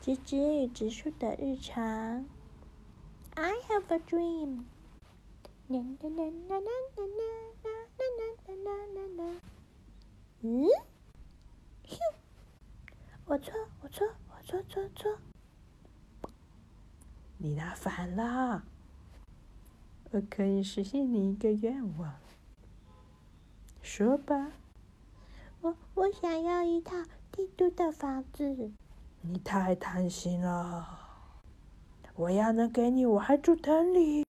集结与植树的日常。I have a dream。嗯，哼，我错，我错，我错错错。你拿反了。我可以实现你一个愿望。说吧，我我想要一套帝都的房子。你太贪心了！我要能给你，我还住城里。